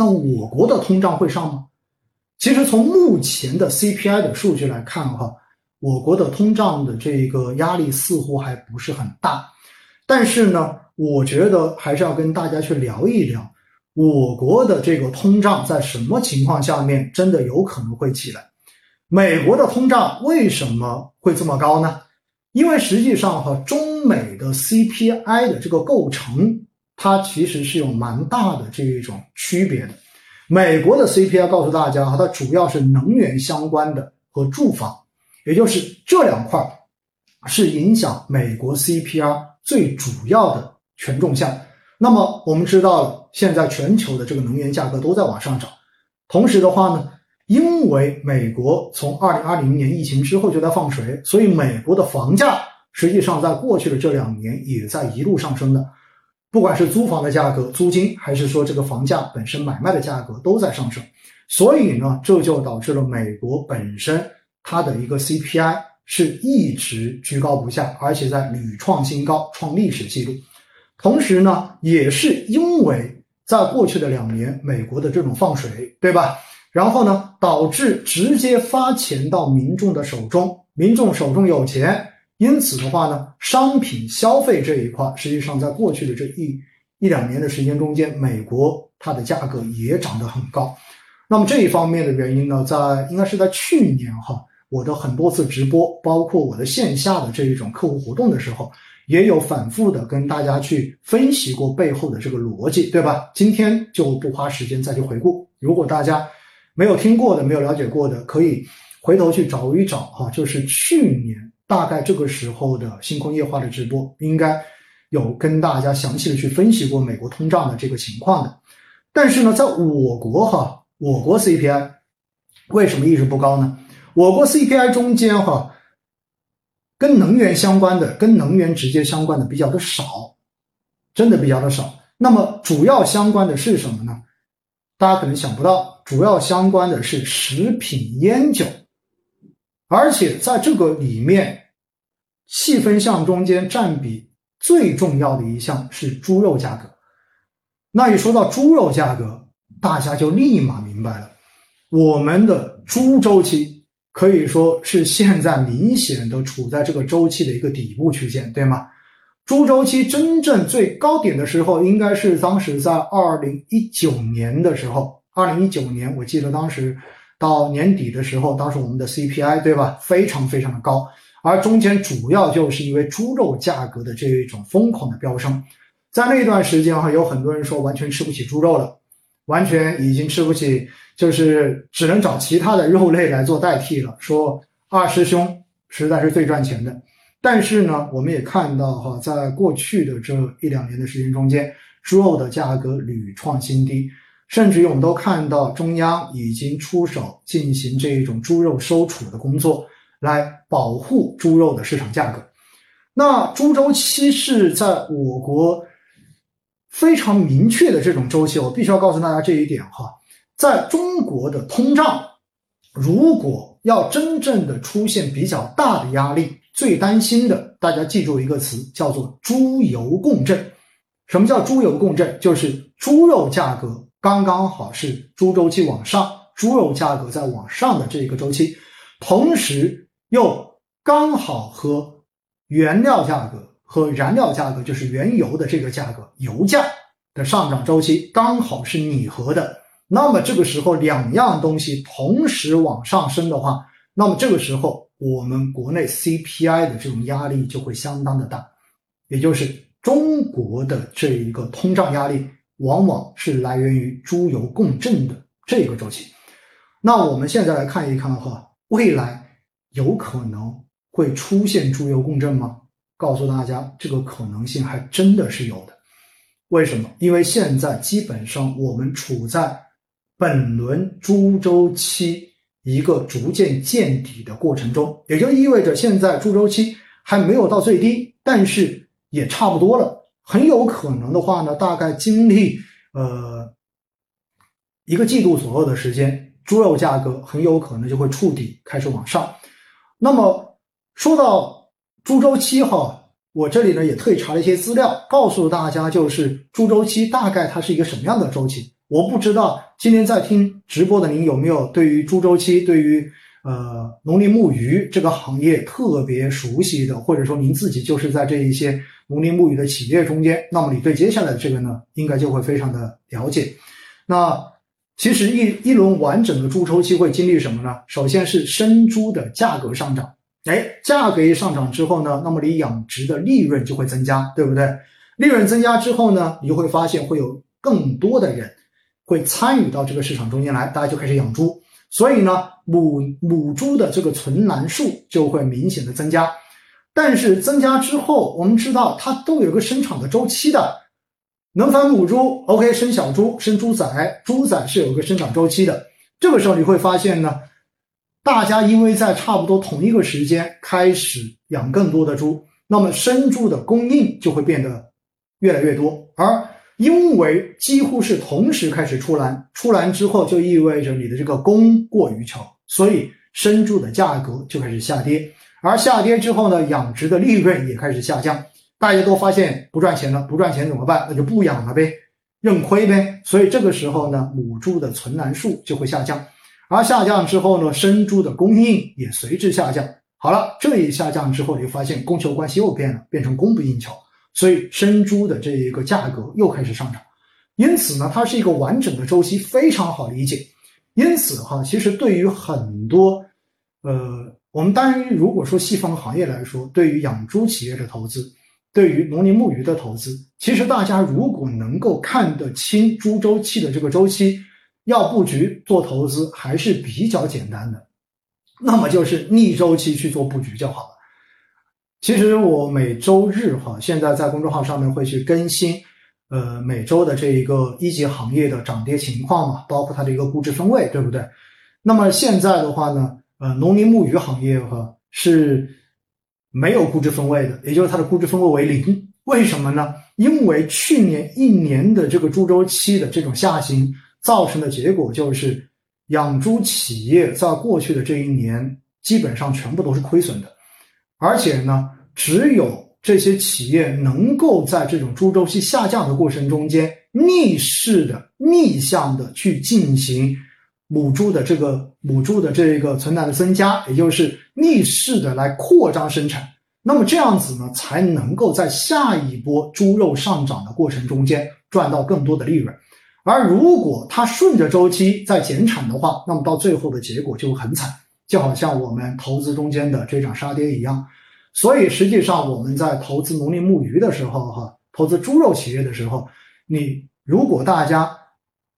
那我国的通胀会上吗？其实从目前的 CPI 的数据来看，哈，我国的通胀的这个压力似乎还不是很大。但是呢，我觉得还是要跟大家去聊一聊，我国的这个通胀在什么情况下面真的有可能会起来？美国的通胀为什么会这么高呢？因为实际上哈，中美的 CPI 的这个构成，它其实是有蛮大的这一种区别的。美国的 CPI 告诉大家哈，它主要是能源相关的和住房，也就是这两块是影响美国 CPI 最主要的权重项。那么我们知道了，现在全球的这个能源价格都在往上涨，同时的话呢。因为美国从二零二零年疫情之后就在放水，所以美国的房价实际上在过去的这两年也在一路上升的，不管是租房的价格、租金，还是说这个房价本身买卖的价格都在上升，所以呢，这就导致了美国本身它的一个 CPI 是一直居高不下，而且在屡创新高、创历史记录。同时呢，也是因为在过去的两年美国的这种放水，对吧？然后呢，导致直接发钱到民众的手中，民众手中有钱，因此的话呢，商品消费这一块，实际上在过去的这一一两年的时间中间，美国它的价格也涨得很高。那么这一方面的原因呢，在应该是在去年哈，我的很多次直播，包括我的线下的这一种客户活动的时候，也有反复的跟大家去分析过背后的这个逻辑，对吧？今天就不花时间再去回顾，如果大家。没有听过的、没有了解过的，可以回头去找一找哈。就是去年大概这个时候的星空夜话的直播，应该有跟大家详细的去分析过美国通胀的这个情况的。但是呢，在我国哈，我国 CPI 为什么一直不高呢？我国 CPI 中间哈，跟能源相关的、跟能源直接相关的比较的少，真的比较的少。那么主要相关的是什么呢？大家可能想不到，主要相关的是食品烟酒，而且在这个里面，细分项中间占比最重要的一项是猪肉价格。那一说到猪肉价格，大家就立马明白了，我们的猪周期可以说是现在明显的处在这个周期的一个底部区间，对吗？猪周期真正最高点的时候，应该是当时在二零一九年的时候。二零一九年，我记得当时到年底的时候，当时我们的 CPI 对吧，非常非常的高，而中间主要就是因为猪肉价格的这一种疯狂的飙升，在那段时间哈，有很多人说完全吃不起猪肉了，完全已经吃不起，就是只能找其他的肉类来做代替了。说二师兄实在是最赚钱的。但是呢，我们也看到哈，在过去的这一两年的时间中间，猪肉的价格屡创新低，甚至于我们都看到中央已经出手进行这一种猪肉收储的工作，来保护猪肉的市场价格。那猪周期是在我国非常明确的这种周期，我必须要告诉大家这一点哈，在中国的通胀，如果要真正的出现比较大的压力。最担心的，大家记住一个词，叫做“猪油共振”。什么叫“猪油共振”？就是猪肉价格刚刚好是猪周期往上，猪肉价格在往上的这一个周期，同时又刚好和原料价格和燃料价格，就是原油的这个价格，油价的上涨周期刚好是拟合的。那么这个时候，两样东西同时往上升的话，那么这个时候。我们国内 CPI 的这种压力就会相当的大，也就是中国的这一个通胀压力，往往是来源于猪油共振的这个周期。那我们现在来看一看哈，未来有可能会出现猪油共振吗？告诉大家，这个可能性还真的是有的。为什么？因为现在基本上我们处在本轮猪周期。一个逐渐见底的过程中，也就意味着现在猪周期还没有到最低，但是也差不多了。很有可能的话呢，大概经历呃一个季度左右的时间，猪肉价格很有可能就会触底开始往上。那么说到猪周期哈，我这里呢也特意查了一些资料，告诉大家就是猪周期大概它是一个什么样的周期。我不知道今天在听直播的您有没有对于猪周期、对于呃农林牧渔这个行业特别熟悉的，或者说您自己就是在这一些农林牧渔的企业中间，那么你对接下来的这个呢，应该就会非常的了解。那其实一一轮完整的猪周期会经历什么呢？首先是生猪的价格上涨，哎，价格一上涨之后呢，那么你养殖的利润就会增加，对不对？利润增加之后呢，你就会发现会有更多的人。会参与到这个市场中间来，大家就开始养猪，所以呢，母母猪的这个存栏数就会明显的增加。但是增加之后，我们知道它都有个生产的周期的，能繁母猪，OK，生小猪，生猪仔，猪仔是有个生长周期的。这个时候你会发现呢，大家因为在差不多同一个时间开始养更多的猪，那么生猪的供应就会变得越来越多，而。因为几乎是同时开始出栏，出栏之后就意味着你的这个供过于求，所以生猪的价格就开始下跌，而下跌之后呢，养殖的利润也开始下降，大家都发现不赚钱了，不赚钱怎么办？那就不养了呗，认亏呗。所以这个时候呢，母猪的存栏数就会下降，而下降之后呢，生猪的供应也随之下降。好了，这一下降之后，你就发现供求关系又变了，变成供不应求。所以生猪的这一个价格又开始上涨，因此呢，它是一个完整的周期，非常好理解。因此哈，其实对于很多，呃，我们当然如果说细分行业来说，对于养猪企业的投资，对于农林牧渔的投资，其实大家如果能够看得清猪周期的这个周期，要布局做投资还是比较简单的，那么就是逆周期去做布局就好了。其实我每周日哈，现在在公众号上面会去更新，呃，每周的这一个一级行业的涨跌情况嘛，包括它的一个估值分位，对不对？那么现在的话呢，呃，农林牧渔行业哈是没有估值分位的，也就是它的估值分位为零。为什么呢？因为去年一年的这个猪周期的这种下行，造成的结果就是养猪企业在过去的这一年基本上全部都是亏损的。而且呢，只有这些企业能够在这种猪周期下降的过程中间，逆势的、逆向的去进行母猪的这个母猪的这个存栏的增加，也就是逆势的来扩张生产。那么这样子呢，才能够在下一波猪肉上涨的过程中间赚到更多的利润。而如果它顺着周期在减产的话，那么到最后的结果就很惨。就好像我们投资中间的追涨杀跌一样，所以实际上我们在投资农林牧渔的时候，哈，投资猪肉企业的时候，你如果大家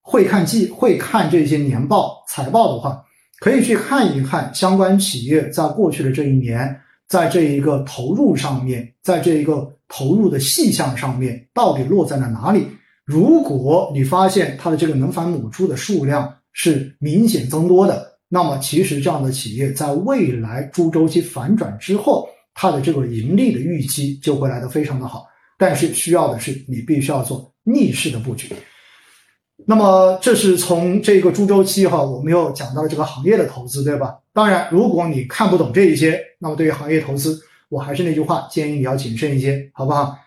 会看季会看这些年报财报的话，可以去看一看相关企业在过去的这一年，在这一个投入上面，在这一个投入的细项上面到底落在了哪里。如果你发现它的这个能繁母猪的数量是明显增多的。那么，其实这样的企业在未来猪周期反转之后，它的这个盈利的预期就会来得非常的好。但是需要的是你必须要做逆势的布局。那么，这是从这个猪周期哈，我们又讲到了这个行业的投资，对吧？当然，如果你看不懂这一些，那么对于行业投资，我还是那句话，建议你要谨慎一些，好不好？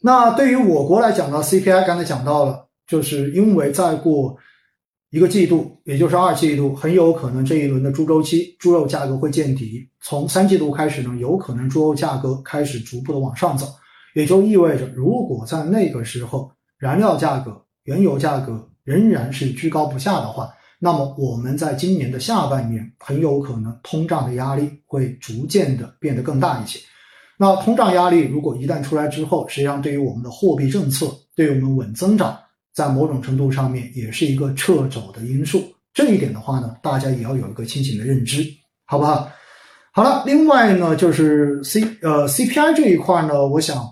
那对于我国来讲呢，CPI 刚才讲到了，就是因为再过。一个季度，也就是二季度，很有可能这一轮的猪周期，猪肉价格会见底。从三季度开始呢，有可能猪肉价格开始逐步的往上走，也就意味着，如果在那个时候燃料价格、原油价格仍然是居高不下的话，那么我们在今年的下半年很有可能通胀的压力会逐渐的变得更大一些。那通胀压力如果一旦出来之后，实际上对于我们的货币政策，对于我们稳增长。在某种程度上面也是一个掣肘的因素，这一点的话呢，大家也要有一个清醒的认知，好不好？好了，另外呢，就是 C 呃 CPI 这一块呢，我想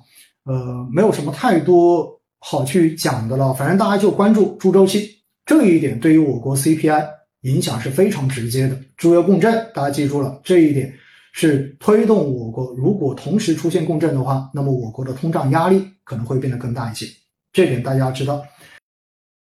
呃没有什么太多好去讲的了，反正大家就关注猪周期这一点，对于我国 CPI 影响是非常直接的。猪油共振，大家记住了，这一点是推动我国如果同时出现共振的话，那么我国的通胀压力可能会变得更大一些，这点大家要知道。